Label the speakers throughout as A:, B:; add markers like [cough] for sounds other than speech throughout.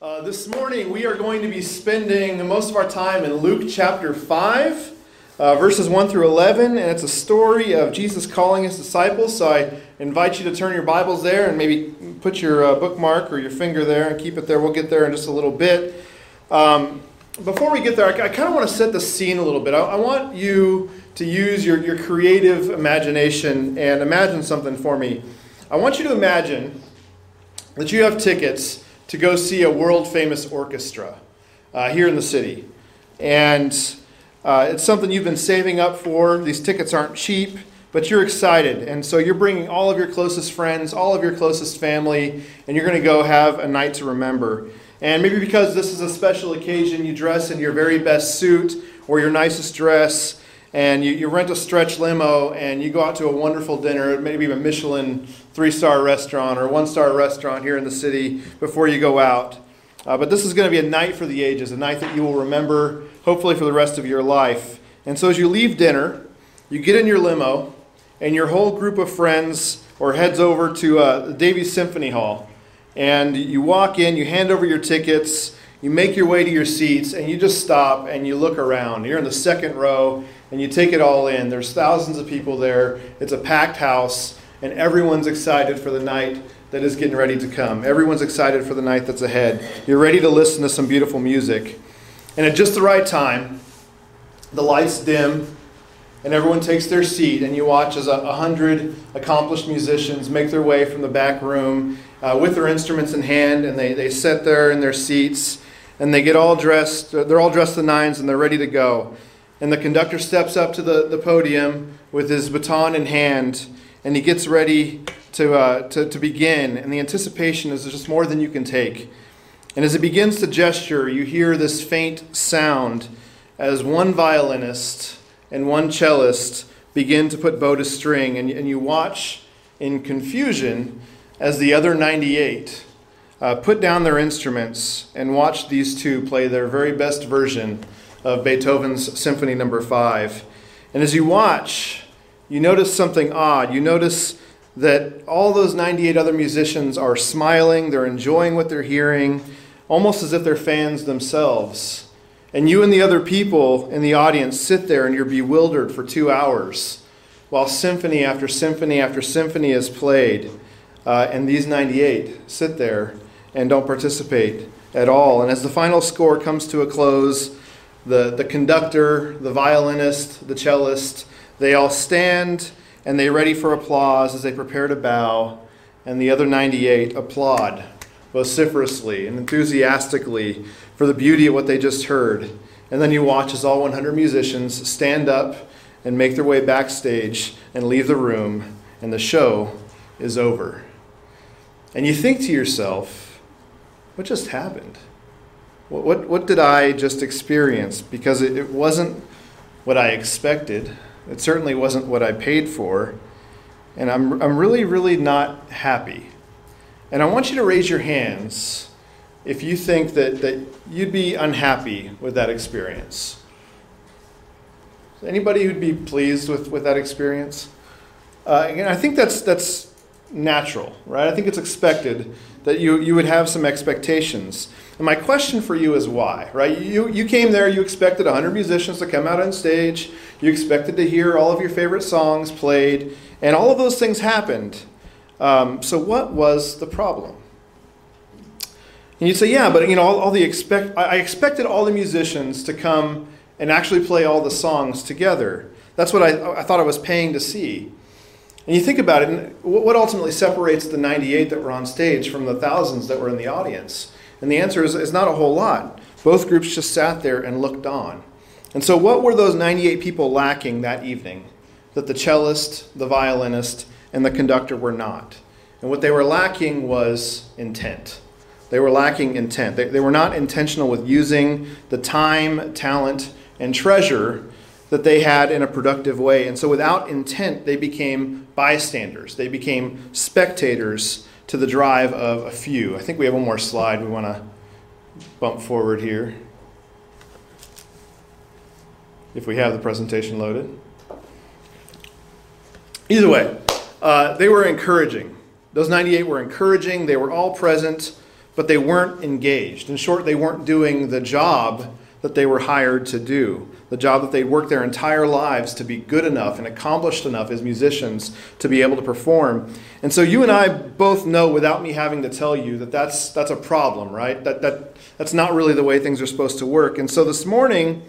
A: Uh, this morning, we are going to be spending most of our time in Luke chapter 5, uh, verses 1 through 11, and it's a story of Jesus calling his disciples. So I invite you to turn your Bibles there and maybe put your uh, bookmark or your finger there and keep it there. We'll get there in just a little bit. Um, before we get there, I, I kind of want to set the scene a little bit. I, I want you to use your, your creative imagination and imagine something for me. I want you to imagine that you have tickets to go see a world famous orchestra uh, here in the city. And uh, it's something you've been saving up for. These tickets aren't cheap, but you're excited. And so you're bringing all of your closest friends, all of your closest family, and you're going to go have a night to remember. And maybe because this is a special occasion, you dress in your very best suit or your nicest dress, and you, you rent a stretch limo and you go out to a wonderful dinner, maybe a Michelin three star restaurant or one star restaurant here in the city before you go out. Uh, but this is going to be a night for the ages, a night that you will remember, hopefully, for the rest of your life. And so as you leave dinner, you get in your limo, and your whole group of friends or heads over to uh, Davies Symphony Hall. And you walk in, you hand over your tickets, you make your way to your seats, and you just stop and you look around. You're in the second row, and you take it all in. There's thousands of people there. It's a packed house and everyone's excited for the night that is getting ready to come. Everyone's excited for the night that's ahead. You're ready to listen to some beautiful music. And at just the right time, the lights dim and everyone takes their seat, and you watch as a, hundred accomplished musicians make their way from the back room uh, with their instruments in hand, and they, they sit there in their seats, and they get all dressed. They're all dressed the nines, and they're ready to go. And the conductor steps up to the, the podium with his baton in hand and he gets ready to, uh, to, to begin, and the anticipation is just more than you can take. And as he begins to gesture, you hear this faint sound as one violinist and one cellist begin to put bow to string, and, and you watch in confusion as the other 98 uh, put down their instruments and watch these two play their very best version of Beethoven's Symphony Number no. 5. And as you watch, you notice something odd. You notice that all those 98 other musicians are smiling, they're enjoying what they're hearing, almost as if they're fans themselves. And you and the other people in the audience sit there and you're bewildered for two hours while symphony after symphony after symphony is played. Uh, and these 98 sit there and don't participate at all. And as the final score comes to a close, the, the conductor, the violinist, the cellist, they all stand and they are ready for applause as they prepare to bow, and the other 98 applaud vociferously and enthusiastically for the beauty of what they just heard. And then you watch as all 100 musicians stand up and make their way backstage and leave the room, and the show is over. And you think to yourself, what just happened? What, what, what did I just experience? Because it, it wasn't what I expected. It certainly wasn't what I paid for. And I'm, I'm really, really not happy. And I want you to raise your hands if you think that, that you'd be unhappy with that experience. Anybody who'd be pleased with, with that experience? Uh, and I think that's, that's natural, right? I think it's expected that you, you would have some expectations. And my question for you is why, right? You, you came there, you expected 100 musicians to come out on stage, you expected to hear all of your favorite songs played, and all of those things happened. Um, so, what was the problem? And you'd say, yeah, but you know, all, all the expect I expected all the musicians to come and actually play all the songs together. That's what I, I thought I was paying to see. And you think about it, and what ultimately separates the 98 that were on stage from the thousands that were in the audience? And the answer is, is not a whole lot. Both groups just sat there and looked on. And so, what were those 98 people lacking that evening that the cellist, the violinist, and the conductor were not? And what they were lacking was intent. They were lacking intent. They, they were not intentional with using the time, talent, and treasure that they had in a productive way. And so, without intent, they became bystanders, they became spectators to the drive of a few. I think we have one more slide we want to bump forward here. If we have the presentation loaded. Either way, uh, they were encouraging. Those 98 were encouraging. They were all present, but they weren't engaged. In short, they weren't doing the job that they were hired to do, the job that they'd worked their entire lives to be good enough and accomplished enough as musicians to be able to perform. And so you and I both know without me having to tell you that that's, that's a problem, right? That, that, that's not really the way things are supposed to work. And so this morning,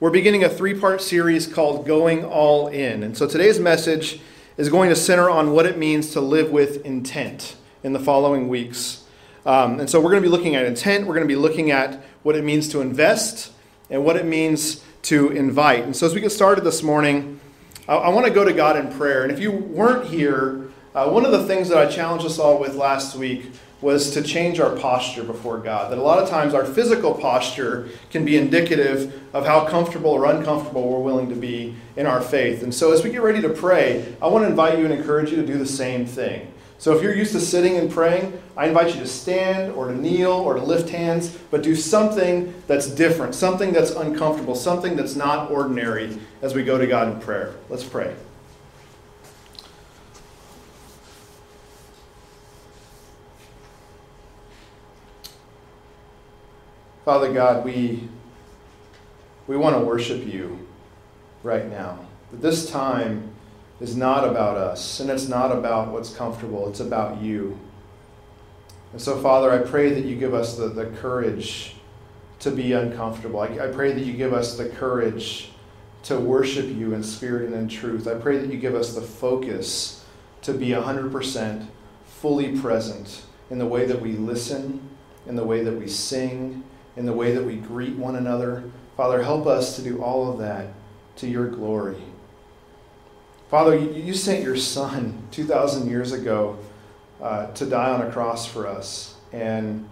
A: we're beginning a three part series called Going All In. And so today's message is going to center on what it means to live with intent in the following weeks. Um, and so we're going to be looking at intent, we're going to be looking at what it means to invest, and what it means to invite. And so as we get started this morning, I, I want to go to God in prayer. And if you weren't here, uh, one of the things that I challenged us all with last week was to change our posture before God. That a lot of times our physical posture can be indicative of how comfortable or uncomfortable we're willing to be in our faith. And so as we get ready to pray, I want to invite you and encourage you to do the same thing. So if you're used to sitting and praying, I invite you to stand or to kneel or to lift hands, but do something that's different, something that's uncomfortable, something that's not ordinary as we go to God in prayer. Let's pray. Father God, we, we want to worship you right now. But this time is not about us, and it's not about what's comfortable, it's about you. And so, Father, I pray that you give us the, the courage to be uncomfortable. I, I pray that you give us the courage to worship you in spirit and in truth. I pray that you give us the focus to be 100% fully present in the way that we listen, in the way that we sing, in the way that we greet one another. Father, help us to do all of that to your glory. Father, you, sent your son 2,000 years ago uh, to die on a cross for us. And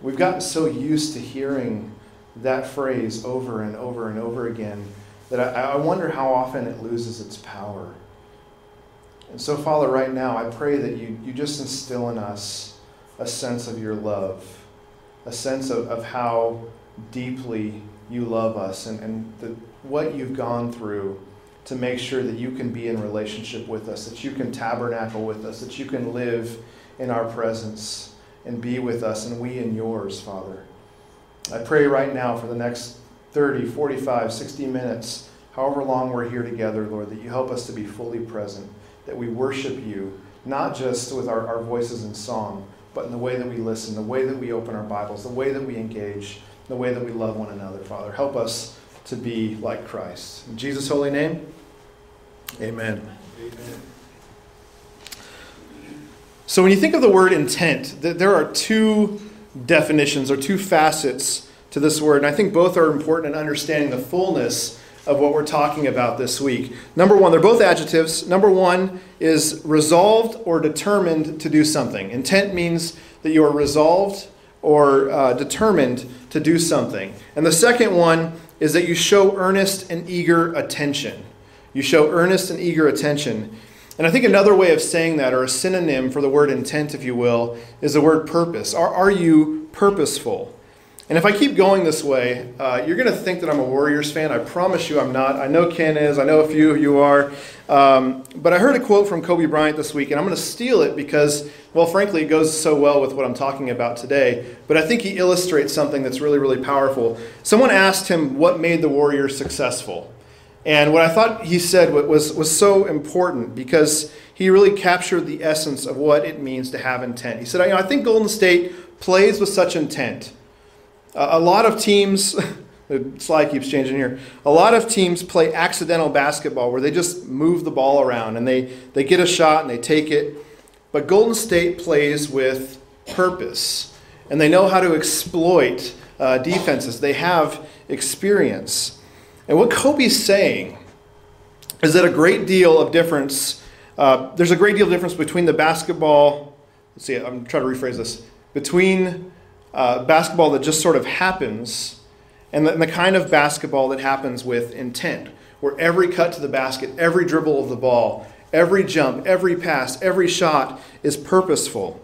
A: we've gotten so used to hearing that phrase over and over and over again that I, I wonder how often it loses its power. And so, Father, right now, I pray that you, you just instill in us a sense of your love a sense of, of how deeply you love us and, and the, what you've gone through to make sure that you can be in relationship with us, that you can tabernacle with us, that you can live in our presence and be with us, and we in yours, Father. I pray right now for the next 30, 45, 60 minutes, however long we're here together, Lord, that you help us to be fully present, that we worship you, not just with our, our voices in song, but in the way that we listen, the way that we open our Bibles, the way that we engage, the way that we love one another, Father. Help us to be like Christ. In Jesus' holy name, amen. amen. So when you think of the word intent, there are two definitions or two facets to this word, and I think both are important in understanding the fullness of what we're talking about this week. Number one, they're both adjectives. Number one is resolved or determined to do something. Intent means that you are resolved or uh, determined to do something. And the second one is that you show earnest and eager attention. You show earnest and eager attention. And I think another way of saying that, or a synonym for the word intent, if you will, is the word purpose. Are, are you purposeful? And if I keep going this way, uh, you're going to think that I'm a Warriors fan. I promise you I'm not. I know Ken is. I know a few of you are. Um, but I heard a quote from Kobe Bryant this week, and I'm going to steal it because, well, frankly, it goes so well with what I'm talking about today. But I think he illustrates something that's really, really powerful. Someone asked him what made the Warriors successful. And what I thought he said was, was so important because he really captured the essence of what it means to have intent. He said, I think Golden State plays with such intent a lot of teams, [laughs] the slide keeps changing here. A lot of teams play accidental basketball where they just move the ball around and they, they get a shot and they take it. But Golden State plays with purpose and they know how to exploit uh, defenses. They have experience. And what Kobe's saying is that a great deal of difference, uh, there's a great deal of difference between the basketball, let's see, I'm trying to rephrase this, between uh, basketball that just sort of happens and the, and the kind of basketball that happens with intent, where every cut to the basket, every dribble of the ball, every jump, every pass, every shot is purposeful.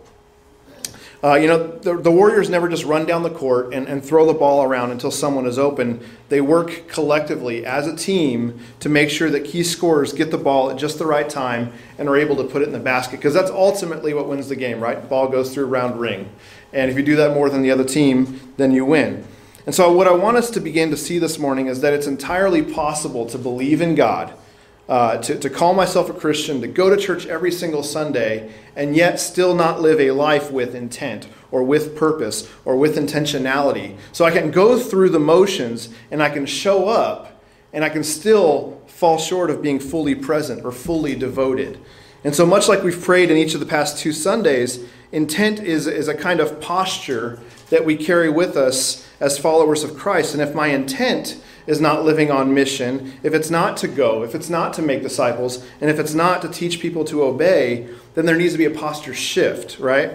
A: Uh, you know, the, the, Warriors never just run down the court and, and throw the ball around until someone is open. They work collectively as a team to make sure that key scorers get the ball at just the right time and are able to put it in the basket because that's ultimately what wins the game, right? The ball goes through round ring. And if you do that more than the other team, then you win. And so, what I want us to begin to see this morning is that it's entirely possible to believe in God uh, to, to call myself a Christian, to go to church every single Sunday, and yet still not live a life with intent or with purpose or with intentionality. So I can go through the motions and I can show up and I can still fall short of being fully present or fully devoted. And so, much like we've prayed in each of the past two Sundays, intent is, is a kind of posture that we carry with us as followers of Christ. And if my intent is not living on mission, if it's not to go, if it's not to make disciples, and if it's not to teach people to obey, then there needs to be a posture shift, right?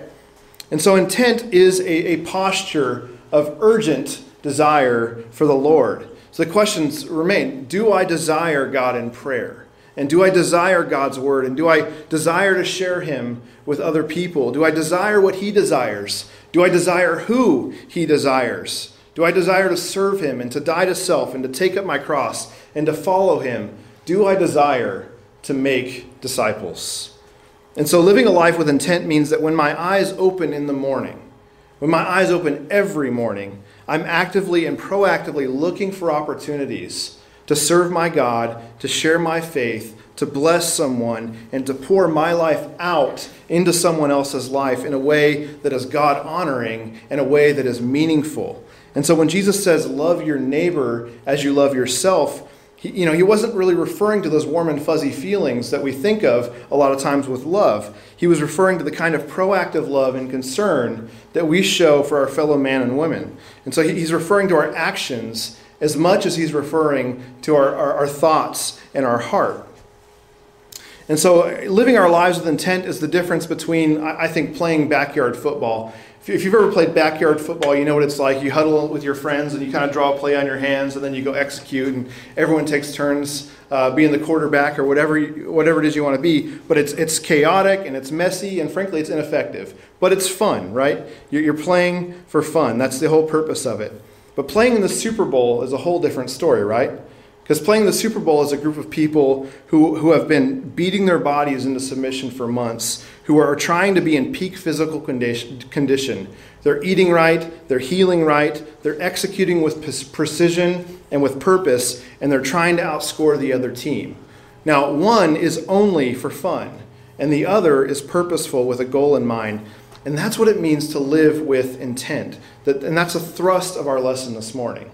A: And so intent is a, a posture of urgent desire for the Lord. So the questions remain Do I desire God in prayer? And do I desire God's word? And do I desire to share Him with other people? Do I desire what He desires? Do I desire who He desires? Do I desire to serve him and to die to self and to take up my cross and to follow him? Do I desire to make disciples? And so living a life with intent means that when my eyes open in the morning, when my eyes open every morning, I'm actively and proactively looking for opportunities to serve my God, to share my faith, to bless someone, and to pour my life out into someone else's life in a way that is God honoring, in a way that is meaningful. And so when Jesus says, love your neighbor as you love yourself, he, you know, he wasn't really referring to those warm and fuzzy feelings that we think of a lot of times with love. He was referring to the kind of proactive love and concern that we show for our fellow man and women. And so he's referring to our actions as much as he's referring to our, our, our thoughts and our heart. And so living our lives with intent is the difference between, I think, playing backyard football if you've ever played backyard football, you know what it's like. You huddle with your friends and you kind of draw a play on your hands, and then you go execute, and everyone takes turns uh, being the quarterback or whatever you, whatever it is you want to be. But it's it's chaotic and it's messy, and frankly, it's ineffective. But it's fun, right? You're, you're playing for fun. That's the whole purpose of it. But playing in the Super Bowl is a whole different story, right? Because playing the Super Bowl is a group of people who, who have been beating their bodies into submission for months, who are trying to be in peak physical condition. They're eating right, they're healing right, they're executing with precision and with purpose, and they're trying to outscore the other team. Now, one is only for fun, and the other is purposeful with a goal in mind. And that's what it means to live with intent. and that's a thrust of our lesson this morning.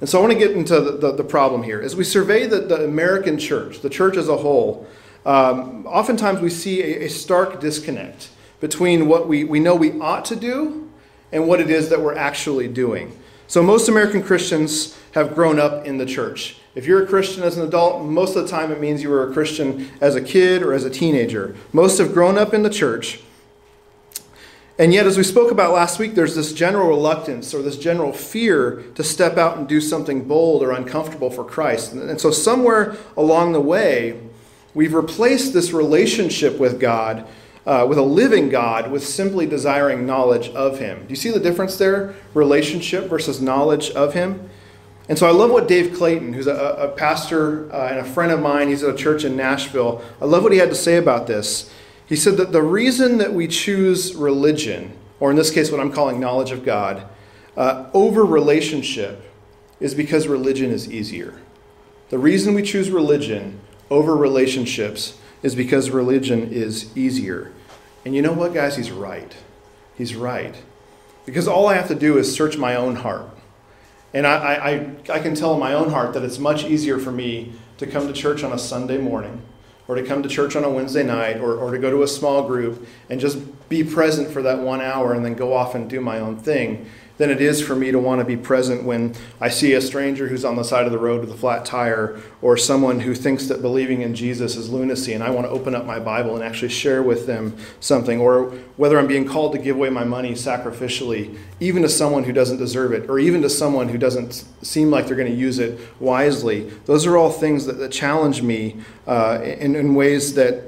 A: And so I want to get into the, the, the problem here. As we survey the, the American church, the church as a whole, um, oftentimes we see a, a stark disconnect between what we, we know we ought to do and what it is that we're actually doing. So most American Christians have grown up in the church. If you're a Christian as an adult, most of the time it means you were a Christian as a kid or as a teenager. Most have grown up in the church. And yet, as we spoke about last week, there's this general reluctance or this general fear to step out and do something bold or uncomfortable for Christ. And so, somewhere along the way, we've replaced this relationship with God, uh, with a living God, with simply desiring knowledge of Him. Do you see the difference there? Relationship versus knowledge of Him? And so I love what Dave Clayton, who's a, a pastor uh, and a friend of mine, he's at a church in Nashville, I love what he had to say about this. He said that the reason that we choose religion, or in this case, what I'm calling knowledge of God, uh, over relationship is because religion is easier. The reason we choose religion over relationships is because religion is easier. And you know what, guys? He's right. He's right. Because all I have to do is search my own heart. And I, I, I can tell in my own heart that it's much easier for me to come to church on a Sunday morning or to come to church on a Wednesday night or, or to go to a small group and just be present for that one hour and then go off and do my own thing than it is for me to want to be present when I see a stranger who's on the side of the road with a flat tire or someone who thinks that believing in Jesus is lunacy and I want to open up my Bible and actually share with them something or whether I'm being called to give away my money sacrificially even to someone who doesn't deserve it or even to someone who doesn't seem like they're going to use it wisely. Those are all things that, that challenge me uh, in, in ways that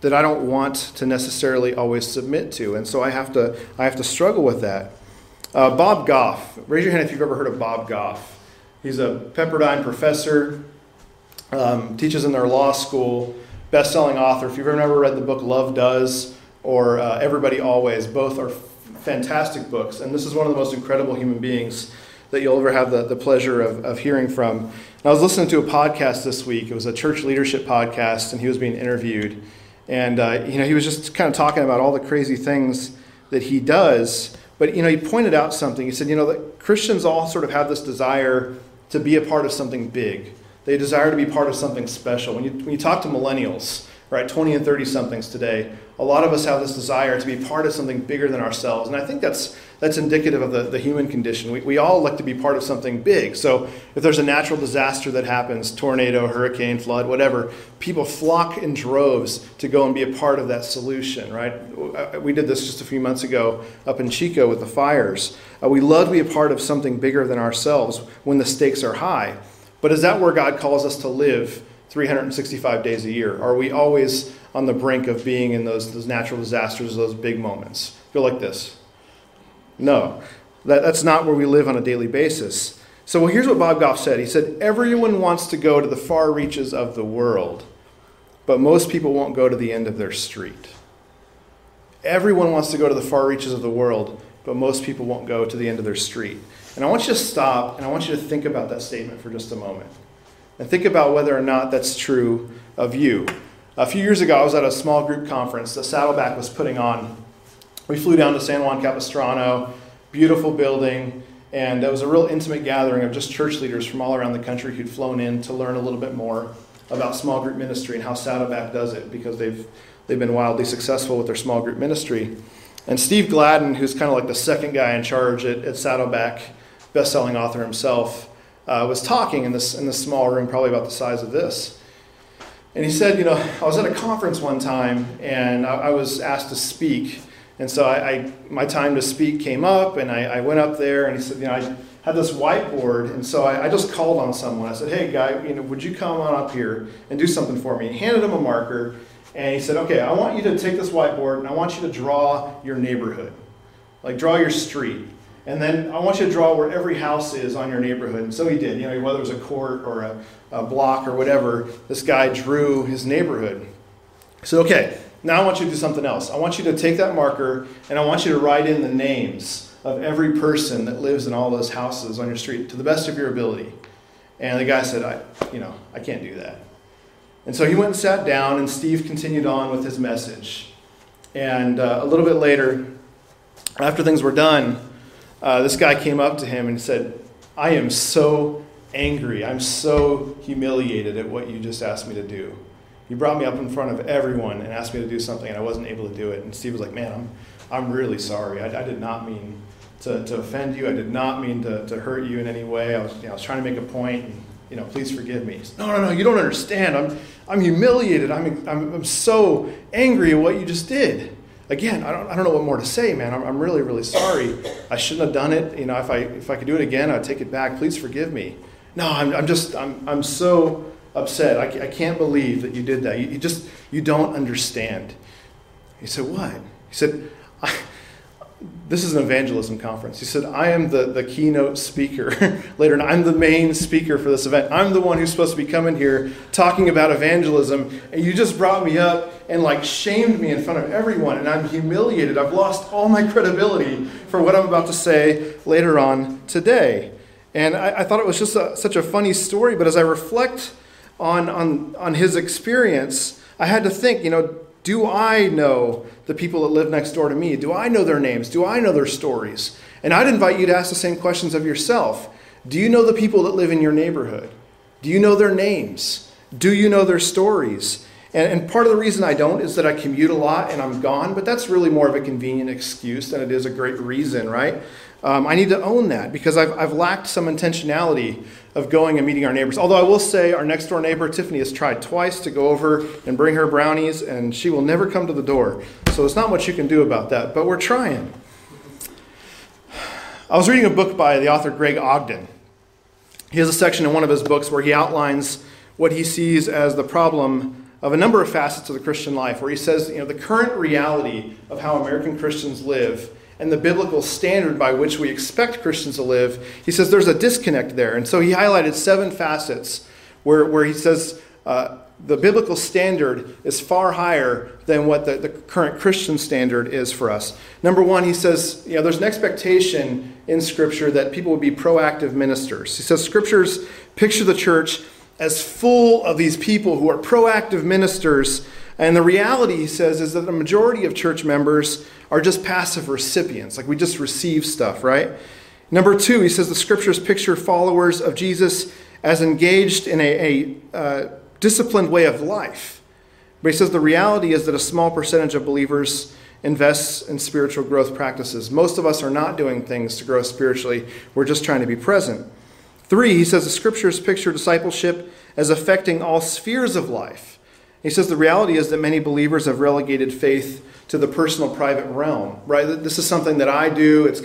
A: that I don't want to necessarily always submit to. And so I have to, I have to struggle with that. Uh, Bob Goff. Raise your hand if you've ever heard of Bob Goff. He's a Pepperdine professor, um, teaches in their law school, best selling author. If you've ever read the book Love Does or uh, Everybody Always, both are fantastic books. And this is one of the most incredible human beings that you'll ever have the, the pleasure of, of hearing from. And I was listening to a podcast this week. It was a church leadership podcast, and he was being interviewed. And uh, you know, he was just kind of talking about all the crazy things that he does. But you know, he pointed out something. He said, you know, that Christians all sort of have this desire to be a part of something big. They desire to be part of something special. When you, when you talk to millennials, right, 20 and 30 somethings today, a lot of us have this desire to be part of something bigger than ourselves. And I think that's, that's indicative of the, the human condition. We, we all like to be part of something big. So if there's a natural disaster that happens, tornado, hurricane, flood, whatever, people flock in droves to go and be a part of that solution, right? We did this just a few months ago up in Chico with the fires. Uh, we love to be a part of something bigger than ourselves when the stakes are high. But is that where God calls us to live 365 days a year? Are we always on the brink of being in those, those natural disasters, those big moments? Go like this. No, that, that's not where we live on a daily basis. So well, here's what Bob Goff said. He said, Everyone wants to go to the far reaches of the world, but most people won't go to the end of their street. Everyone wants to go to the far reaches of the world, but most people won't go to the end of their street. And I want you to stop and I want you to think about that statement for just a moment. And think about whether or not that's true of you. A few years ago, I was at a small group conference that Saddleback was putting on. We flew down to San Juan Capistrano, beautiful building, and it was a real intimate gathering of just church leaders from all around the country who'd flown in to learn a little bit more about small group ministry and how Saddleback does it because they've, they've been wildly successful with their small group ministry. And Steve Gladen, who's kind of like the second guy in charge at, at Saddleback, best-selling author himself, uh, was talking in this in this small room, probably about the size of this. And he said, you know, I was at a conference one time and I, I was asked to speak. And so I, I, my time to speak came up and I, I, went up there and he said, you know, I had this whiteboard. And so I, just called on someone. I said, hey, guy, you know, would you come on up here and do something for me? He handed him a marker and he said, okay, I want you to take this whiteboard and I want you to draw your neighborhood. Like draw your street. And then I want you to draw where every house is on your neighborhood. And so he did. You know, whether it was a court or a, a block or whatever, this guy drew his neighborhood. So, okay, now I want you to do something else. I want you to take that marker and I want you to write in the names of every person that lives in all those houses on your street to the best of your ability. And the guy said, I, you know, I can't do that. And so he went and sat down, and Steve continued on with his message. And uh, a little bit later, after things were done, uh, this guy came up to him and said, I am so angry. I'm so humiliated at what you just asked me to do. You brought me up in front of everyone and asked me to do something, and I wasn't able to do it. And Steve was like, Man, I'm, I'm really sorry. I, I did not mean to, to offend you. I did not mean to, to hurt you in any way. I was, you know, I was trying to make a point, and, you know, please forgive me. Said, no, no, no, you don't understand. I'm, I'm humiliated. I'm, I'm, I'm so angry at what you just did again, I don't, I don't know what more to say, man. I'm, I'm really, really sorry. I shouldn't have done it. You know, if I, if I could do it again, I'd take it back. Please forgive me. No, I'm, I'm just, I'm, I'm so upset. I, I can't believe that you did that. You, you just, you don't understand. He said, what? He said, this is an evangelism conference. He said, I am the, the keynote speaker [laughs] later, and I'm the main speaker for this event. I'm the one who's supposed to be coming here talking about evangelism, and you just brought me up and like shamed me in front of everyone, and I'm humiliated. I've lost all my credibility for what I'm about to say later on today. And I, I thought it was just a, such a funny story, but as I reflect on, on, on his experience, I had to think, you know, do I know the people that live next door to me? Do I know their names? Do I know their stories? And I'd invite you to ask the same questions of yourself. Do you know the people that live in your neighborhood? Do you know their names? Do you know their stories? And, and part of the reason I don't is that I commute a lot and I'm gone, but that's really more of a convenient excuse than it is a great reason, right? Um, I need to own that because I've, I've lacked some intentionality of going and meeting our neighbors. Although I will say, our next door neighbor, Tiffany, has tried twice to go over and bring her brownies, and she will never come to the door. So there's not much you can do about that, but we're trying. I was reading a book by the author Greg Ogden. He has a section in one of his books where he outlines what he sees as the problem of a number of facets of the Christian life where he says, you know, the current reality of how American Christians live and the biblical standard by which we expect Christians to live, he says there's a disconnect there. And so he highlighted seven facets where, where he says uh, the biblical standard is far higher than what the, the current Christian standard is for us. Number one, he says, you know, there's an expectation in Scripture that people would be proactive ministers. He says Scriptures picture the church as full of these people who are proactive ministers. And the reality, he says, is that the majority of church members are just passive recipients. Like we just receive stuff, right? Number two, he says the scriptures picture followers of Jesus as engaged in a, a uh, disciplined way of life. But he says the reality is that a small percentage of believers invests in spiritual growth practices. Most of us are not doing things to grow spiritually, we're just trying to be present. Three, he says the scriptures picture discipleship as affecting all spheres of life. He says the reality is that many believers have relegated faith to the personal, private realm, right? This is something that I do. It's,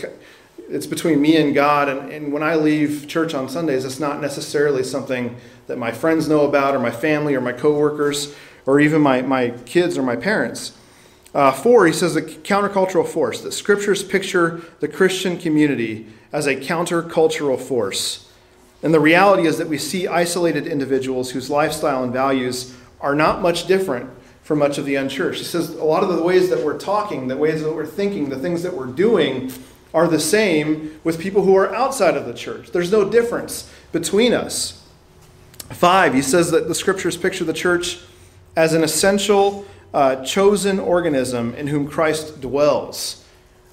A: it's between me and God. And, and when I leave church on Sundays, it's not necessarily something that my friends know about, or my family, or my coworkers, or even my, my kids or my parents. Uh, four, he says the countercultural force, that scriptures picture the Christian community as a countercultural force. And the reality is that we see isolated individuals whose lifestyle and values are not much different from much of the unchurched. He says a lot of the ways that we're talking, the ways that we're thinking, the things that we're doing are the same with people who are outside of the church. There's no difference between us. Five, he says that the scriptures picture the church as an essential, uh, chosen organism in whom Christ dwells.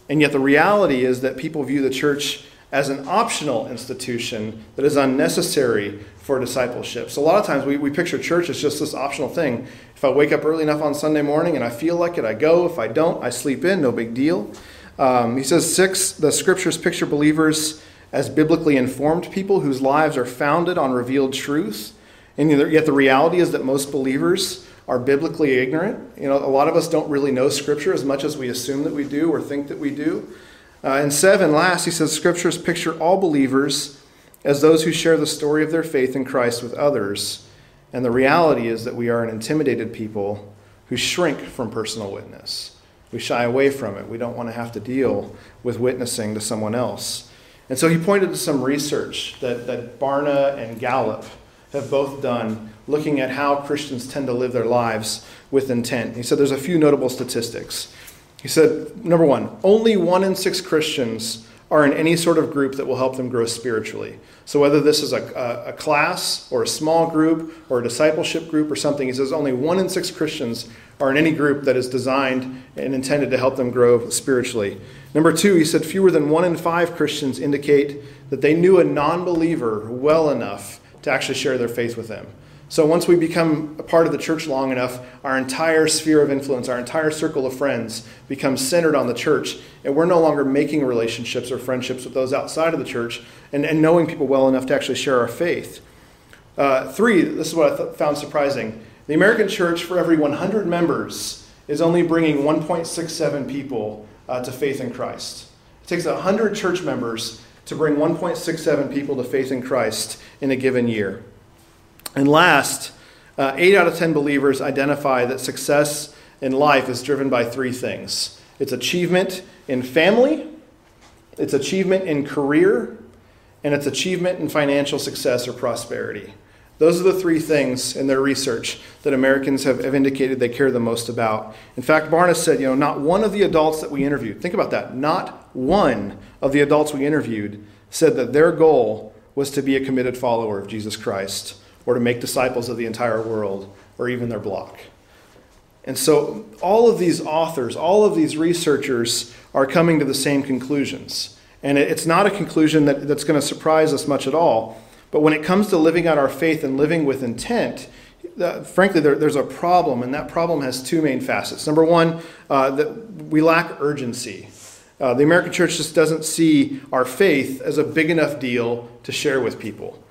A: And yet the reality is that people view the church as an optional institution that is unnecessary for discipleship. So a lot of times we, we picture church as just this optional thing. If I wake up early enough on Sunday morning and I feel like it, I go. If I don't, I sleep in, no big deal. Um, he says, six, the scriptures picture believers as biblically informed people whose lives are founded on revealed truth. And yet the reality is that most believers are biblically ignorant. You know, a lot of us don't really know scripture as much as we assume that we do or think that we do. Uh, and seven, last, he says scriptures picture all believers as those who share the story of their faith in Christ with others. And the reality is that we are an intimidated people who shrink from personal witness. We shy away from it. We don't want to have to deal with witnessing to someone else. And so he pointed to some research that, that Barna and Gallup have both done looking at how Christians tend to live their lives with intent. He said there's a few notable statistics. He said, number one, only one in six Christians are in any sort of group that will help them grow spiritually. So, whether this is a, a, a, class or a small group or a discipleship group or something, he says only one in six Christians are in any group that is designed and intended to help them grow spiritually. Number two, he said fewer than one in five Christians indicate that they knew a non believer well enough to actually share their faith with them. So once we become a part of the church long enough, our entire sphere of influence, our entire circle of friends becomes centered on the church. And we're no longer making relationships or friendships with those outside of the church and, and knowing people well enough to actually share our faith. Uh, three, this is what I th- found surprising. The American church, for every 100 members, is only bringing 1.67 people uh, to faith in Christ. It takes 100 church members to bring 1.67 people to faith in Christ in a given year. And last, uh, 8 out of 10 believers identify that success in life is driven by three things it's achievement in family, it's achievement in career, and it's achievement in financial success or prosperity. Those are the three things in their research that Americans have, have indicated they care the most about. In fact, Barna said, you know, not one of the adults that we interviewed, think about that, not one of the adults we interviewed said that their goal was to be a committed follower of Jesus Christ or to make disciples of the entire world or even their block. And so, all of these authors, all of these researchers are coming to the same conclusions. And it's not a conclusion that, that's going to surprise us much at all. But when it comes to living out our faith and living with intent, uh, frankly, there, there's a problem, and that problem has two main facets. Number one, uh, that we lack urgency. Uh, the American church just doesn't see our faith as a big enough deal to share with people.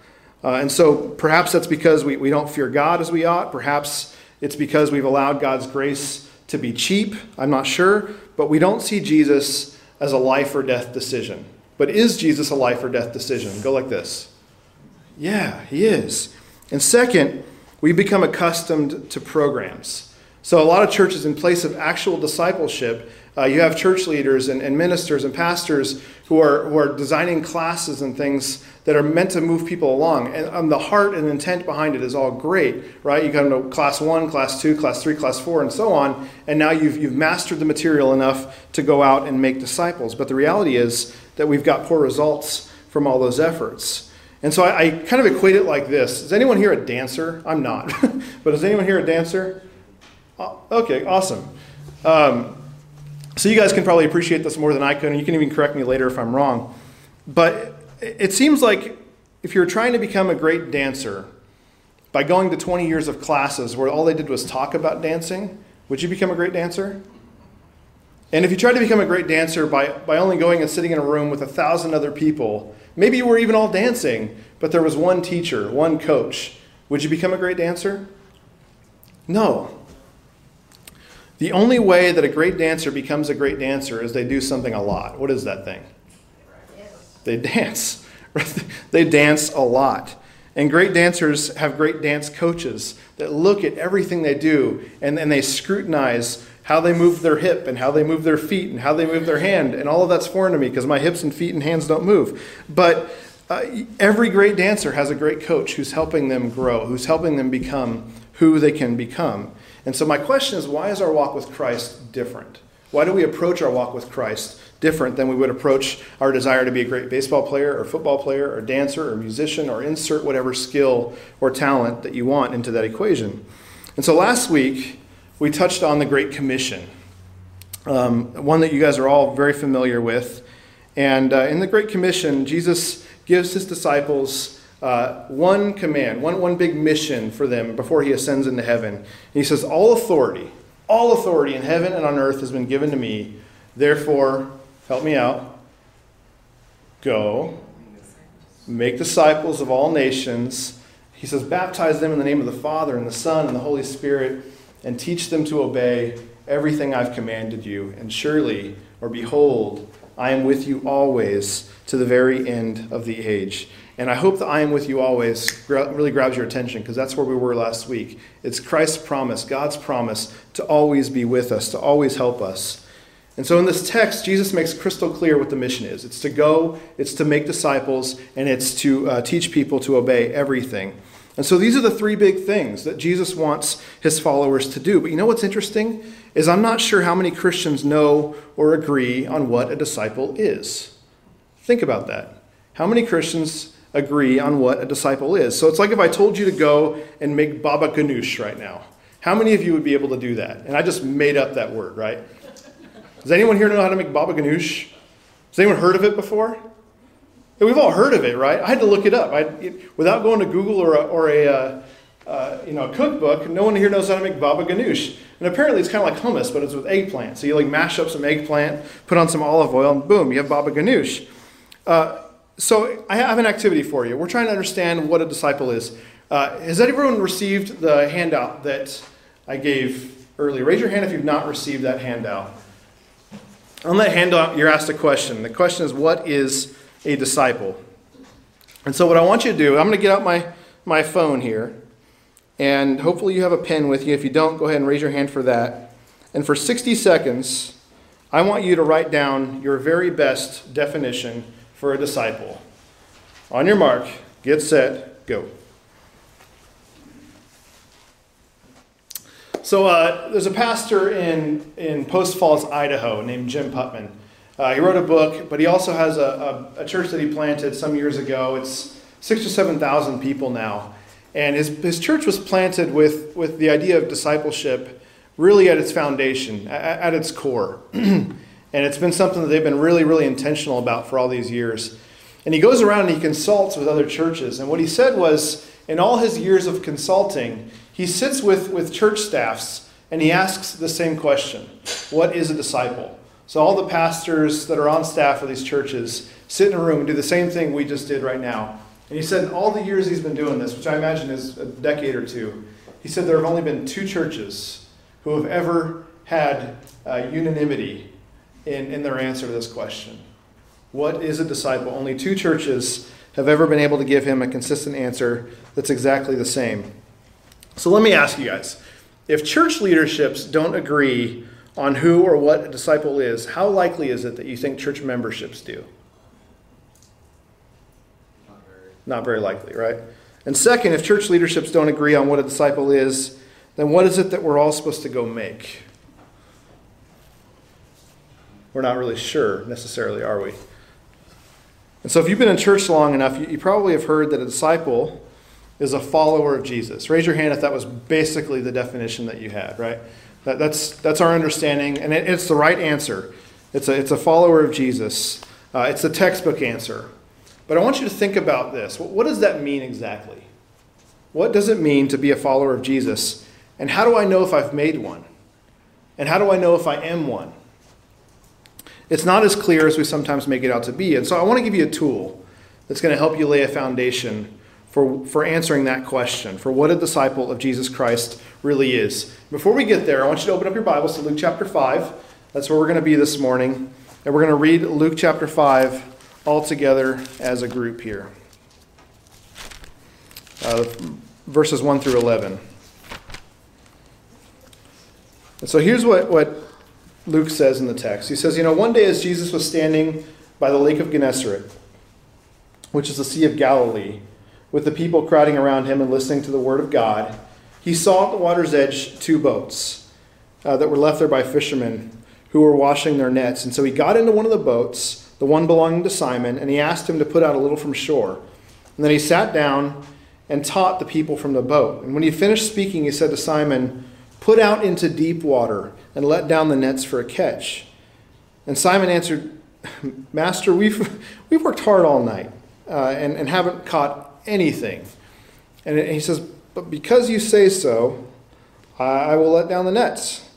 A: Uh, and so perhaps that's because we, we don't fear God as we ought. Perhaps it's because we've allowed God's grace to be cheap. I'm not sure. But we don't see Jesus as a life or death decision. But is Jesus a life or death decision? Go like this. Yeah, he is. And second, we become accustomed to programs. So, a lot of churches, in place of actual discipleship, uh, you have church leaders and, and, ministers and pastors who are, who are designing classes and things that are meant to move people along. And um, the heart and intent behind it is all great, right? You come to class one, class two, class three, class four, and so on. And now you've, you've mastered the material enough to go out and make disciples. But the reality is that we've got poor results from all those efforts. And so I, I kind of equate it like this Is anyone here a dancer? I'm not. [laughs] but is anyone here a dancer? Uh, okay, awesome. Um, so you guys can probably appreciate this more than I can, and you can even correct me later if I'm wrong. But it seems like if you're trying to become a great dancer by going to 20 years of classes where all they did was talk about dancing, would you become a great dancer? And if you tried to become a great dancer by, by only going and sitting in a room with a thousand other people, maybe you were even all dancing, but there was one teacher, one coach, would you become a great dancer? No. The only way that a great dancer becomes a great dancer is they do something a lot. What is that thing? They dance. [laughs] they dance a lot. And great dancers have great dance coaches that look at everything they do and, and they scrutinize how they move their hip and how they move their feet and how they move their hand. And all of that's foreign to me because my hips and feet and hands don't move. But uh, every great dancer has a great coach who's helping them grow, who's helping them become who they can become. And so, my question is why is our walk with Christ different? Why do we approach our walk with Christ different than we would approach our desire to be a great baseball player or football player or dancer or musician or insert whatever skill or talent that you want into that equation? And so, last week, we touched on the Great Commission, um, one that you guys are all very familiar with. And uh, in the Great Commission, Jesus gives his disciples uh, one command, one, one big mission for them before he ascends into heaven. And he says, All authority, all authority in heaven and on earth has been given to me. Therefore, help me out. Go, make disciples of all nations. He says, Baptize them in the name of the Father and the Son and the Holy Spirit, and teach them to obey everything I've commanded you. And surely, or behold, I am with you always to the very end of the age. And I hope that I am with you always really grabs your attention because that's where we were last week. It's Christ's promise, God's promise to always be with us, to always help us. And so in this text, Jesus makes crystal clear what the mission is it's to go, it's to make disciples, and it's to uh, teach people to obey everything. And so these are the three big things that Jesus wants his followers to do. But you know what's interesting? Is I'm not sure how many Christians know or agree on what a disciple is. Think about that. How many Christians agree on what a disciple is. So it's like if I told you to go and make baba ganoush right now. How many of you would be able to do that? And I just made up that word, right? Does anyone here know how to make baba ganoush? Has anyone heard of it before? Yeah, we've all heard of it, right? I had to look it up. I, without going to Google or a, or a uh, uh, you know, a cookbook, no one here knows how to make baba ganoush. And apparently it's kind of like hummus, but it's with eggplant. So you like mash up some eggplant, put on some olive oil, and boom, you have baba ganoush. Uh, so I have an activity for you. We're trying to understand what a disciple is. Uh, has everyone received the handout that I gave earlier? Raise your hand if you've not received that handout. On that handout, you're asked a question. The question is, what is a disciple? And so what I want you to do, I'm going to get out my, my phone here, and hopefully you have a pen with you. If you don't, go ahead and raise your hand for that. And for 60 seconds, I want you to write down your very best definition for a disciple. On your mark, get set, go. So uh, there's a pastor in, in Post Falls, Idaho, named Jim Putman. Uh, he wrote a book, but he also has a, a, a, church that he planted some years ago. It's six or 7,000 people now. And his, his church was planted with, with the idea of discipleship really at its foundation, at, at its core. [clears throat] And it's been something that they've been really, really intentional about for all these years. And he goes around and he consults with other churches. And what he said was, in all his years of consulting, he sits with, with church staffs and he asks the same question What is a disciple? So all the pastors that are on staff of these churches sit in a room and do the same thing we just did right now. And he said, in all the years he's been doing this, which I imagine is a decade or two, he said there have only been two churches who have ever had uh, unanimity in, in their answer to this question. What is a disciple? Only two churches have ever been able to give him a consistent answer that's exactly the same. So let me ask you guys if church leaderships don't agree on who or what a disciple is, how likely is it that you think church memberships do?
B: Not very.
A: Not very likely, right? And second, if church leaderships don't agree on what a disciple is, then what is it that we're all supposed to go make? We're not really sure necessarily, are we? And so, if you've been in church long enough, you, probably have heard that a disciple is a follower of Jesus. Raise your hand if that was basically the definition that you had, right? That, that's, that's our understanding, and it, it's the right answer. It's a, it's a follower of Jesus. Uh, it's the textbook answer. But I want you to think about this. What, what does that mean exactly? What does it mean to be a follower of Jesus? And how do I know if I've made one? And how do I know if I am one? It's not as clear as we sometimes make it out to be. And so I want to give you a tool that's going to help you lay a foundation for, for answering that question, for what a disciple of Jesus Christ really is. Before we get there, I want you to open up your Bibles to Luke chapter 5. That's where we're going to be this morning. And we're going to read Luke chapter 5 all together as a group here. Uh, verses 1 through 11. And so here's what, what Luke says in the text. He says, You know, one day as Jesus was standing by the lake of Gennesaret, which is the Sea of Galilee, with the people crowding around him and listening to the word of God, he saw at the water's edge two boats uh, that were left there by fishermen who were washing their nets. And so he got into one of the boats, the one belonging to Simon, and he asked him to put out a little from shore. And then he sat down and taught the people from the boat. And when he finished speaking, he said to Simon, Put out into deep water and let down the nets for a catch. And Simon answered, Master, we've, we've worked hard all night uh, and, and haven't caught anything. And he says, But because you say so, I will let down the nets.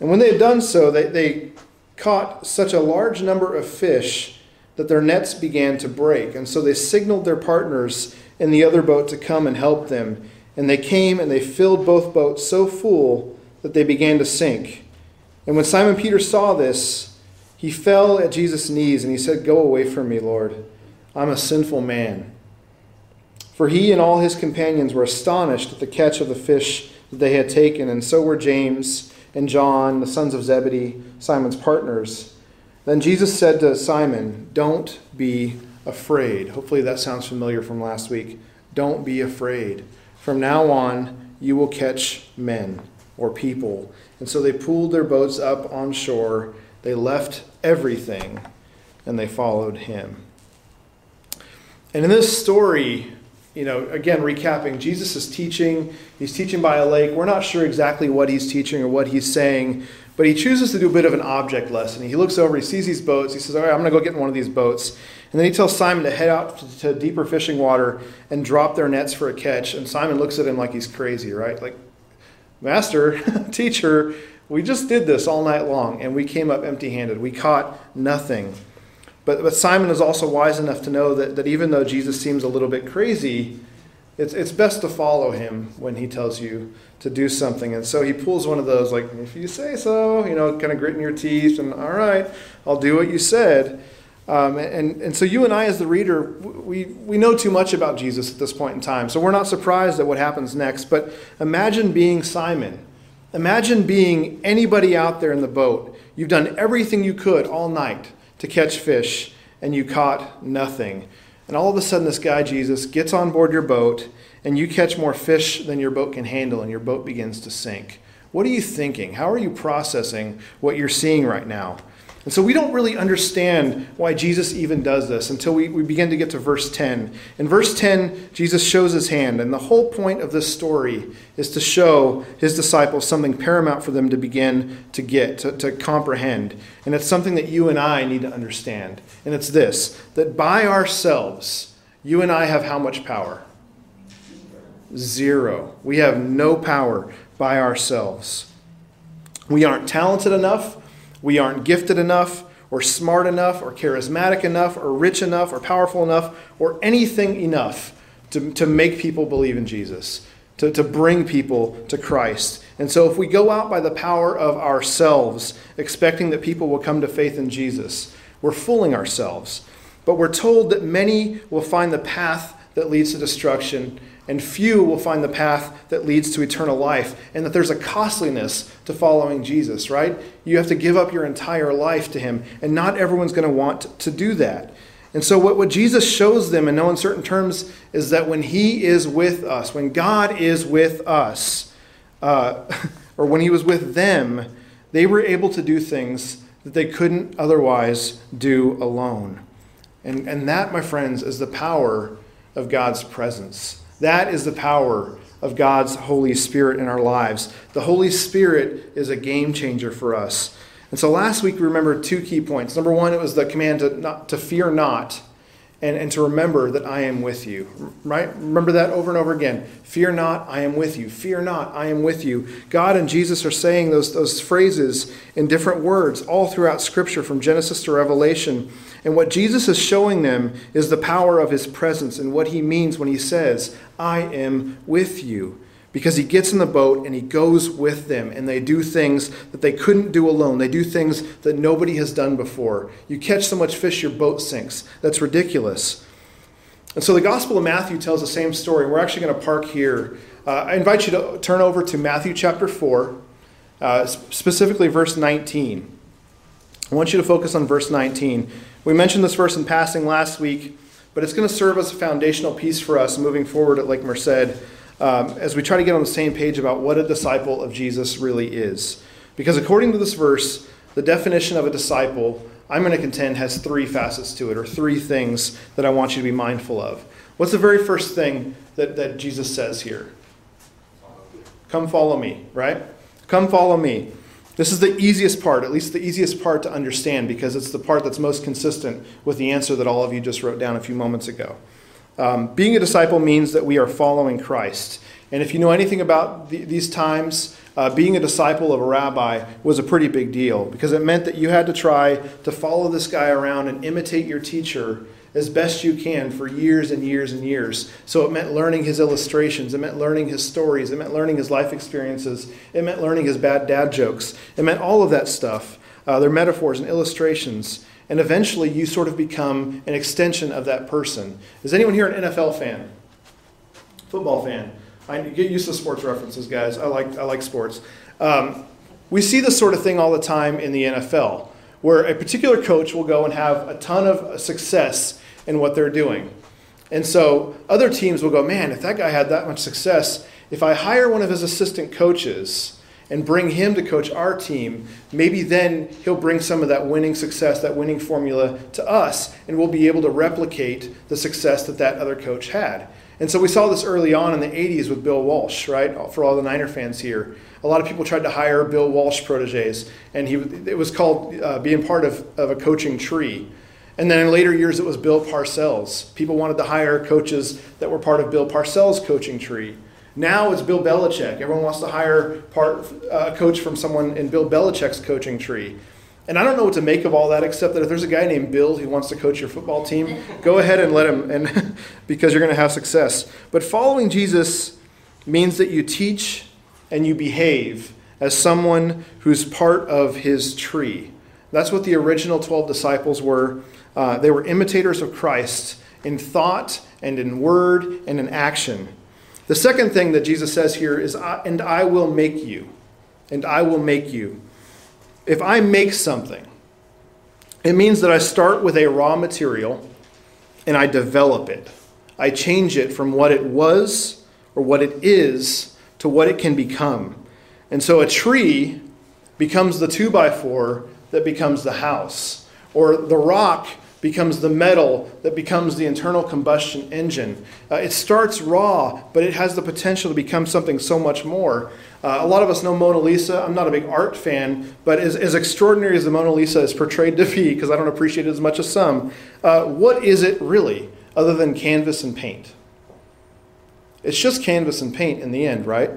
A: And when they had done so, they, they caught such a large number of fish that their nets began to break. And so they signaled their partners in the other boat to come and help them. And they came and they filled both boats so full that they began to sink. And when Simon Peter saw this, he fell at Jesus' knees and he said, Go away from me, Lord. I'm a sinful man. For he and all his companions were astonished at the catch of the fish that they had taken, and so were James and John, the sons of Zebedee, Simon's partners. Then Jesus said to Simon, Don't be afraid. Hopefully that sounds familiar from last week. Don't be afraid. From now on, you will catch men or people. And so they pulled their boats up on shore. They left everything and they followed him. And in this story, you know, again, recapping, Jesus is teaching. He's teaching by a lake. We're not sure exactly what he's teaching or what he's saying, but he chooses to do a bit of an object lesson. He looks over, he sees these boats. He says, All right, I'm going to go get in one of these boats. And then he tells Simon to head out to, to deeper fishing water and drop their nets for a catch. And Simon looks at him like he's crazy, right? Like, Master, [laughs] teacher, we just did this all night long and we came up empty handed. We caught nothing. But, but Simon is also wise enough to know that, that even though Jesus seems a little bit crazy, it's, it's best to follow him when he tells you to do something. And so he pulls one of those, like, if you say so, you know, kind of gritting your teeth, and all right, I'll do what you said. Um, and, and so you and I, as the reader, we, we know too much about Jesus at this point in time. So we're not surprised at what happens next. But imagine being Simon. Imagine being anybody out there in the boat. You've done everything you could all night to catch fish, and you caught nothing. And all of a sudden, this guy, Jesus, gets on board your boat, and you catch more fish than your boat can handle, and your boat begins to sink. What are you thinking? How are you processing what you're seeing right now? And so we don't really understand why Jesus even does this until we, we begin to get to verse 10. In verse 10, Jesus shows his hand, and the whole point of this story is to show his disciples something paramount for them to begin to get, to, to comprehend. And it's something that you and I need to understand. And it's this that by ourselves, you and I have how much power? Zero. We have no power by ourselves. We aren't talented enough. We aren't gifted enough, or smart enough, or charismatic enough, or rich enough, or powerful enough, or anything enough to, to make people believe in Jesus, to, to bring people to Christ. And so, if we go out by the power of ourselves, expecting that people will come to faith in Jesus, we're fooling ourselves. But we're told that many will find the path that leads to destruction, and few will find the path that leads to eternal life, and that there's a costliness to following Jesus, right? You have to give up your entire life to Him, and not everyone's going to want to do that. And so, what, what Jesus shows them in no uncertain terms is that when He is with us, when God is with us, uh, [laughs] or when He was with them, they were able to do things that they couldn't otherwise do alone. And, and that, my friends, is the power of God's presence. That is the power of God's Holy Spirit in our lives. The Holy Spirit is a game changer for us. And so last week we remembered two key points. Number one, it was the command to, not, to fear not and, and to remember that I am with you. Right? Remember that over and over again. Fear not, I am with you. Fear not, I am with you. God and Jesus are saying those, those phrases in different words all throughout Scripture from Genesis to Revelation. And what Jesus is showing them is the power of his presence and what he means when he says, I am with you. Because he gets in the boat and he goes with them, and they do things that they couldn't do alone. They do things that nobody has done before. You catch so much fish, your boat sinks. That's ridiculous. And so the Gospel of Matthew tells the same story. We're actually going to park here. Uh, I invite you to turn over to Matthew chapter 4, uh, specifically verse 19. I want you to focus on verse 19. We mentioned this verse in passing last week, but it's going to serve as a foundational piece for us moving forward at Lake Merced um, as we try to get on the same page about what a disciple of Jesus really is. Because according to this verse, the definition of a disciple, I'm going to contend, has three facets to it, or three things that I want you to be mindful of. What's the very first thing that, that Jesus says here? Come follow me, right? Come follow me. This is the easiest part, at least the easiest part to understand, because it's the part that's most consistent with the answer that all of you just wrote down a few moments ago. Um, being a disciple means that we are following Christ. And if you know anything about the, these times, uh, being a disciple of a rabbi was a pretty big deal because it meant that you had to try to follow this guy around and imitate your teacher as best you can for years and years and years. So it meant learning his illustrations, it meant learning his stories, it meant learning his life experiences, it meant learning his bad dad jokes, it meant all of that stuff. Uh, their metaphors and illustrations. And eventually you sort of become an extension of that person. Is anyone here an NFL fan? Football fan? I get used to sports references, guys. I like, I like sports. Um, we see this sort of thing all the time in the NFL, where a particular coach will go and have a ton of success in what they're doing. And so other teams will go, man, if that guy had that much success, if I hire one of his assistant coaches and bring him to coach our team, maybe then he'll bring some of that winning success, that winning formula to us, and we'll be able to replicate the success that that other coach had. And so we saw this early on in the 80s with Bill Walsh, right? For all the Niner fans here. A lot of people tried to hire Bill Walsh proteges, and he, it was called uh, being part of, of a coaching tree. And then in later years, it was Bill Parcells. People wanted to hire coaches that were part of Bill Parcells' coaching tree. Now it's Bill Belichick. Everyone wants to hire part, uh, a coach from someone in Bill Belichick's coaching tree. And I don't know what to make of all that, except that if there's a guy named Bill who wants to coach your football team, go [laughs] ahead and let him, and [laughs] because you're going to have success. But following Jesus means that you teach and you behave as someone who's part of his tree. That's what the original 12 disciples were. Uh, they were imitators of Christ in thought and in word and in action. The second thing that Jesus says here is, and I will make you. And I will make you. If I make something, it means that I start with a raw material and I develop it. I change it from what it was or what it is to what it can become. And so a tree becomes the two by four that becomes the house, or the rock becomes the metal that becomes the internal combustion engine. Uh, it starts raw, but it has the potential to become something so much more. Uh, a lot of us know Mona Lisa. I'm not a big art fan, but as, as extraordinary as the Mona Lisa is portrayed to be, because I don't appreciate it as much as some, uh, what is it really other than canvas and paint? It's just canvas and paint in the end, right?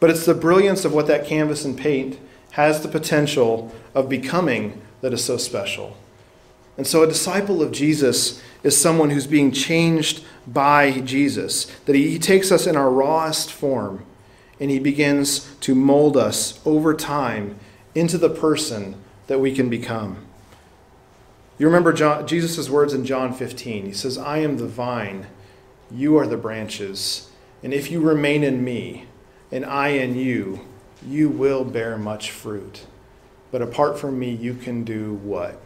A: But it's the brilliance of what that canvas and paint has the potential of becoming that is so special. And so, a disciple of Jesus is someone who's being changed by Jesus, that he, takes us in our rawest form and he begins to mold us over time into the person that we can become. You remember Jesus' words in John 15. He says, I am the vine, You are the branches. And if you remain in me, and I in you, you will bear much fruit. But apart from me, you can do what?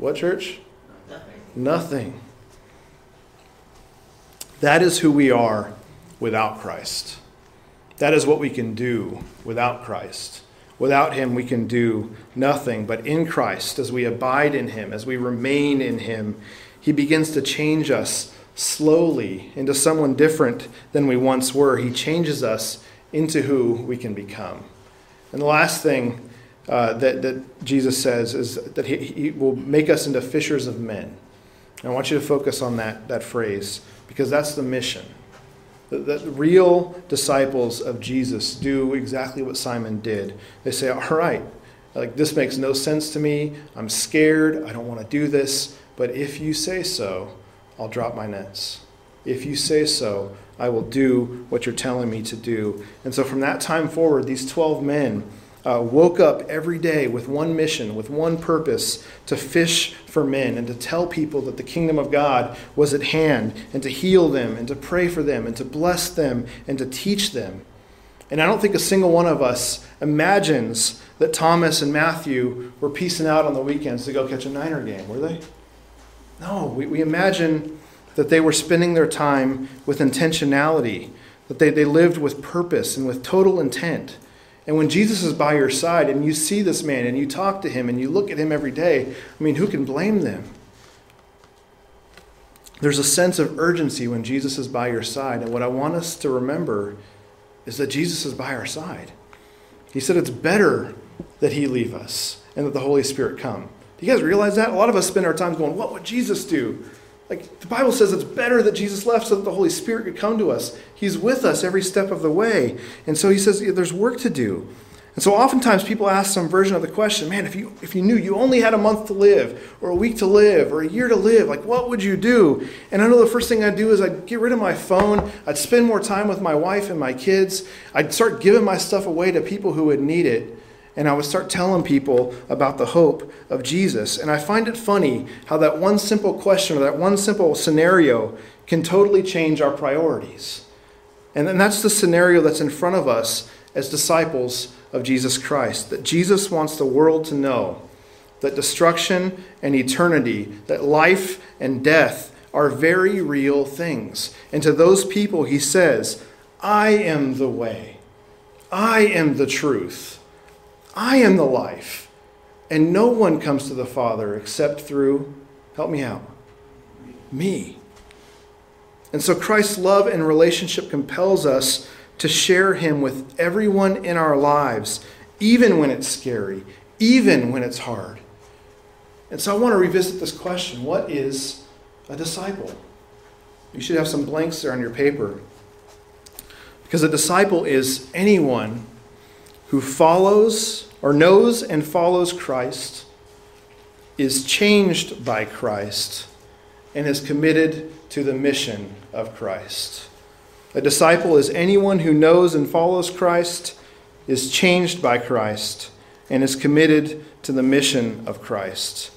A: What, church?
B: Nothing.
A: Nothing. That is who we are without Christ. That is what we can do without Christ. Without Him, we can do nothing. But in Christ, as we abide in Him, as we remain in Him, He begins to change us slowly into someone different than we once were. He changes us into who we can become. And the last thing uh, that, that Jesus says is that he, he will make us into fishers of men. And I want you to focus on that, that phrase because that's the mission. The, the real disciples of Jesus do exactly what Simon did. They say, All right, like this makes no sense to me. I'm scared. I don't want to do this. But if you say so, I'll drop my nets. If you say so, I will do what you're telling me to do. And so from that time forward, these 12 men uh, woke up every day with one mission, with one purpose to fish for men and to tell people that the kingdom of God was at hand and to heal them and to pray for them and to bless them and to teach them. And I don't think a single one of us imagines that Thomas and Matthew were piecing out on the weekends to go catch a Niner game, were they? No, we, we imagine that they were spending their time with intentionality, that they, they lived with purpose and with total intent. And when Jesus is by your side and you see this man and you talk to him and you look at him every day, I mean, who can blame them? There's a sense of urgency when Jesus is by your side. And what I want us to remember is that Jesus is by our side. He said it's better that he leave us and that the Holy Spirit come. Do you guys realize that? A lot of us spend our time going, What would Jesus do? Like the Bible says it's better that Jesus left so that the Holy Spirit could come to us. He's with us every step of the way. And so he says there's work to do. And so oftentimes people ask some version of the question, man, if you if you knew you only had a month to live, or a week to live, or a year to live, like what would you do? And I know the first thing I'd do is I'd get rid of my phone, I'd spend more time with my wife and my kids, I'd start giving my stuff away to people who would need it and I would start telling people about the hope of Jesus. And I find it funny how that one simple question or that one simple scenario can totally change our priorities. And then that's the scenario that's in front of us as disciples of Jesus Christ that Jesus wants the world to know that destruction and eternity, that life and death are very real things. And to those people, he says, I am the way, I am the truth. I am the life. And no one comes to the Father except through, help me out, me. And so Christ's love and relationship compels us to share him with everyone in our lives, even when it's scary, even when it's hard. And so I want to revisit this question what is a disciple? You should have some blanks there on your paper. Because a disciple is anyone who follows or knows and follows Christ, is changed by Christ, and is committed to the mission of Christ. A disciple is anyone who knows and follows Christ, is changed by Christ, and is committed to the mission of Christ.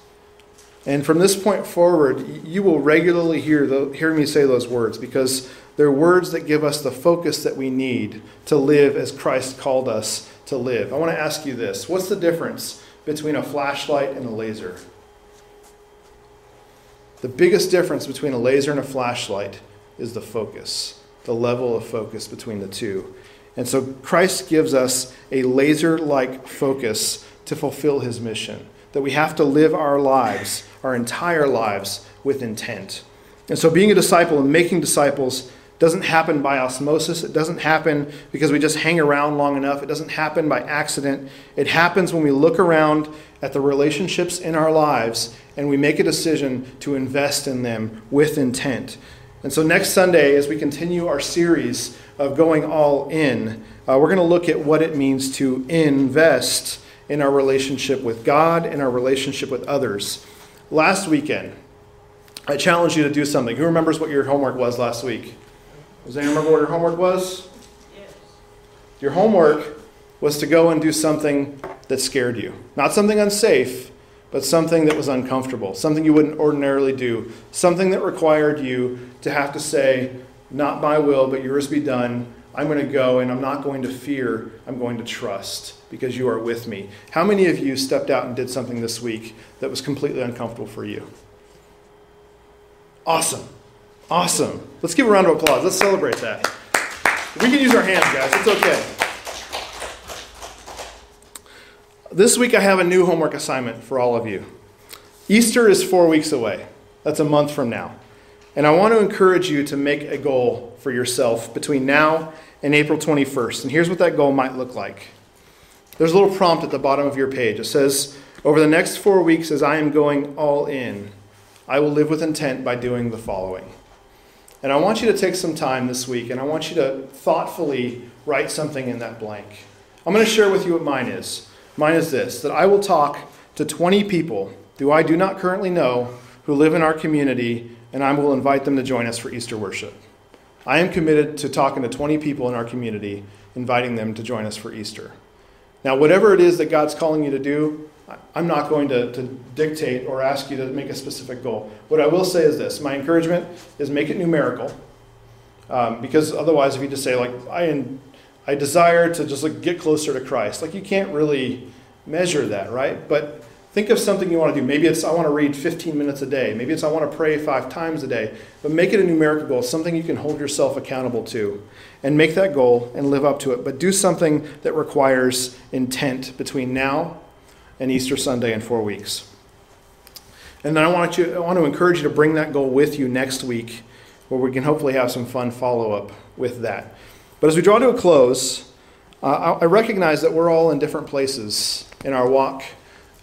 A: And from this point forward, you will regularly hear, the, hear me say those words because they're words that give us the focus that we need to live as Christ called us to live. I want to ask you this What's the difference between a flashlight and a laser? The biggest difference between a laser and a flashlight is the focus, the level of focus between the two. And so Christ gives us a laser like focus to fulfill his mission, that we have to live our lives, our entire lives, with intent. And so being a disciple and making disciples doesn't happen by osmosis. It doesn't happen because we just hang around long enough. It doesn't happen by accident. It happens when we look around at the relationships in our lives and we make a decision to invest in them with intent. And so, next Sunday, as we continue our series of going all in, uh, we're going to look at what it means to invest in our relationship with God and our relationship with others. Last weekend, I challenged you to do something. Who remembers what your homework was last week? Does anyone remember what your homework was?
B: Yes.
A: Your homework was to go and do something that scared you. Not something unsafe, but something that was uncomfortable, something you wouldn't ordinarily do, something that required you to have to say, Not my will, but yours be done. I'm going to go and I'm not going to fear, I'm going to trust because you are with me. How many of you stepped out and did something this week that was completely uncomfortable for you? Awesome. Awesome. Let's give a round of applause. Let's celebrate that. We can use our hands, guys. It's okay. This week I have a new homework assignment for all of you. Easter is four weeks away. That's a month from now. And I want to encourage you to make a goal for yourself between now and April 21st. And here's what that goal might look like. There's a little prompt at the bottom of your page. It says, Over the next four weeks, as I am going all in, I will live with intent by doing the following. And I want you to take some time this week and I want you to thoughtfully write something in that blank. I'm going to share with you what mine is. Mine is this that I will talk to 20 people who I do not currently know who live in our community, and I will invite them to join us for Easter worship. I am committed to talking to 20 people in our community, inviting them to join us for Easter. Now, whatever it is that God's calling you to do, I'm not going to, to dictate or ask you to make a specific goal. What I will say is this my encouragement is make it numerical. Um, because otherwise, if you just say, like, I, I desire to just like get closer to Christ. Like you can't really measure that, right? But think of something you want to do. Maybe it's I want to read 15 minutes a day. Maybe it's I want to pray five times a day. But make it a numerical goal, something you can hold yourself accountable to. And make that goal and live up to it. But do something that requires intent between now and Easter Sunday in four weeks. And then I want, you, I want to encourage you to bring that goal with you next week, where we can hopefully have some fun follow up with that. But as we draw to a close, uh, I recognize that we're all in different places in our walk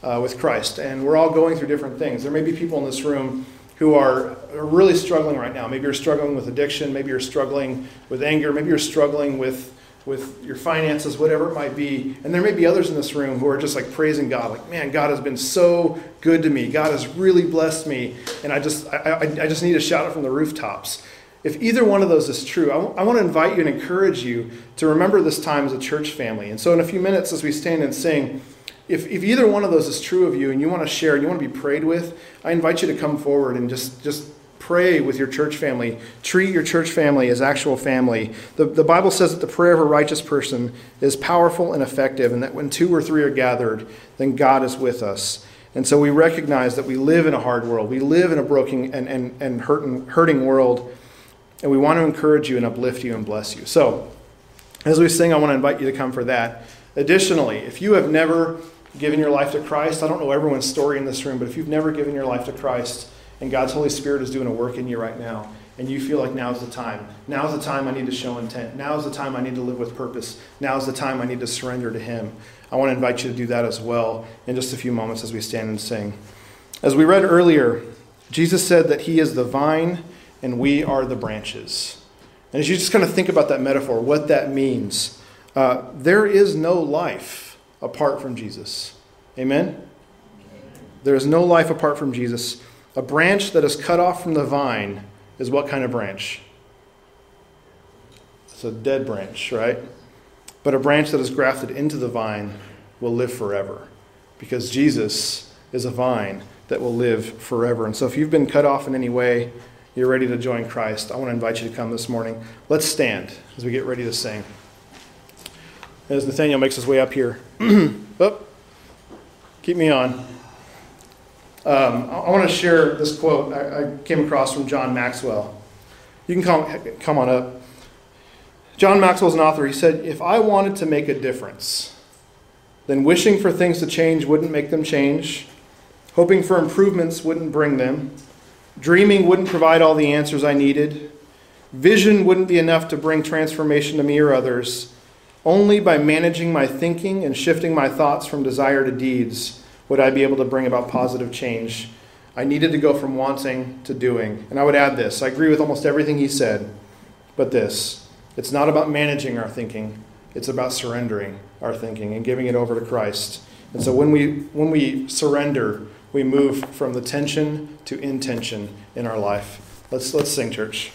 A: uh, with Christ, and we're all going through different things. There may be people in this room who are really struggling right now. Maybe you're struggling with addiction, maybe you're struggling with anger, maybe you're struggling with with your finances, whatever it might be. And there may be others in this room who are just like praising God, like, man, God has been so good to me. God has really blessed me. And I just, I, I, I just need to shout it from the rooftops. If either one of those is true, I, w- I want to invite you and encourage you to remember this time as a church family. And so, in a few minutes, as we stand and sing, if, if either one of those is true of you and you want to share and you want to be prayed with, I invite you to come forward and just, just pray with your church family. Treat your church family as actual family. The, the Bible says that the prayer of a righteous person is powerful and effective, and that when two or three are gathered, then God is with us. And so we recognize that we live in a hard world. We live in a broken and, and, and hurting, hurting world. And we want to encourage you and uplift you and bless you. So, as we sing, I want to invite you to come for that. Additionally, if you have never given your life to Christ, I don't know everyone's story in this room, but if you've never given your life to Christ and God's Holy Spirit is doing a work in you right now, and you feel like now's the time. Now's the time I need to show intent. Now's the time I need to live with purpose. Now's the time I need to surrender to Him. I want to invite you to do that as well in just a few moments as we stand and sing. As we read earlier, Jesus said that He is the vine and we are the branches. And as you just kind of think about that metaphor, what that means, uh, there is no life apart from Jesus. Amen? There is no life apart from Jesus. A branch that is cut off from the vine is what kind of branch? It's a dead branch, right? But a branch that is grafted into the vine will live forever because Jesus is a vine that will live forever. And so if you've been cut off in any way, you're ready to join Christ, I want to invite you to come this morning. Let's stand as we get ready to sing. As Nathaniel makes his way up here. [clears throat] oh, keep me on. Um, I want to share this quote I, I, came across from John Maxwell. You can come, come on up. John Maxwell's an author. He said, If I wanted to make a difference, then wishing for things to change wouldn't make them change, hoping for improvements wouldn't bring them. Dreaming wouldn't provide all the answers I needed. Vision wouldn't be enough to bring transformation to me or others. Only by managing my thinking and shifting my thoughts from desire to deeds would I be able to bring about positive change. I needed to go from wanting to doing. And I would add this I agree with almost everything he said, but this it's not about managing our thinking, it's about surrendering our thinking and giving it over to Christ. And so when we, when we surrender, we move from the tension to intention in our life. Let's, let's sing, church.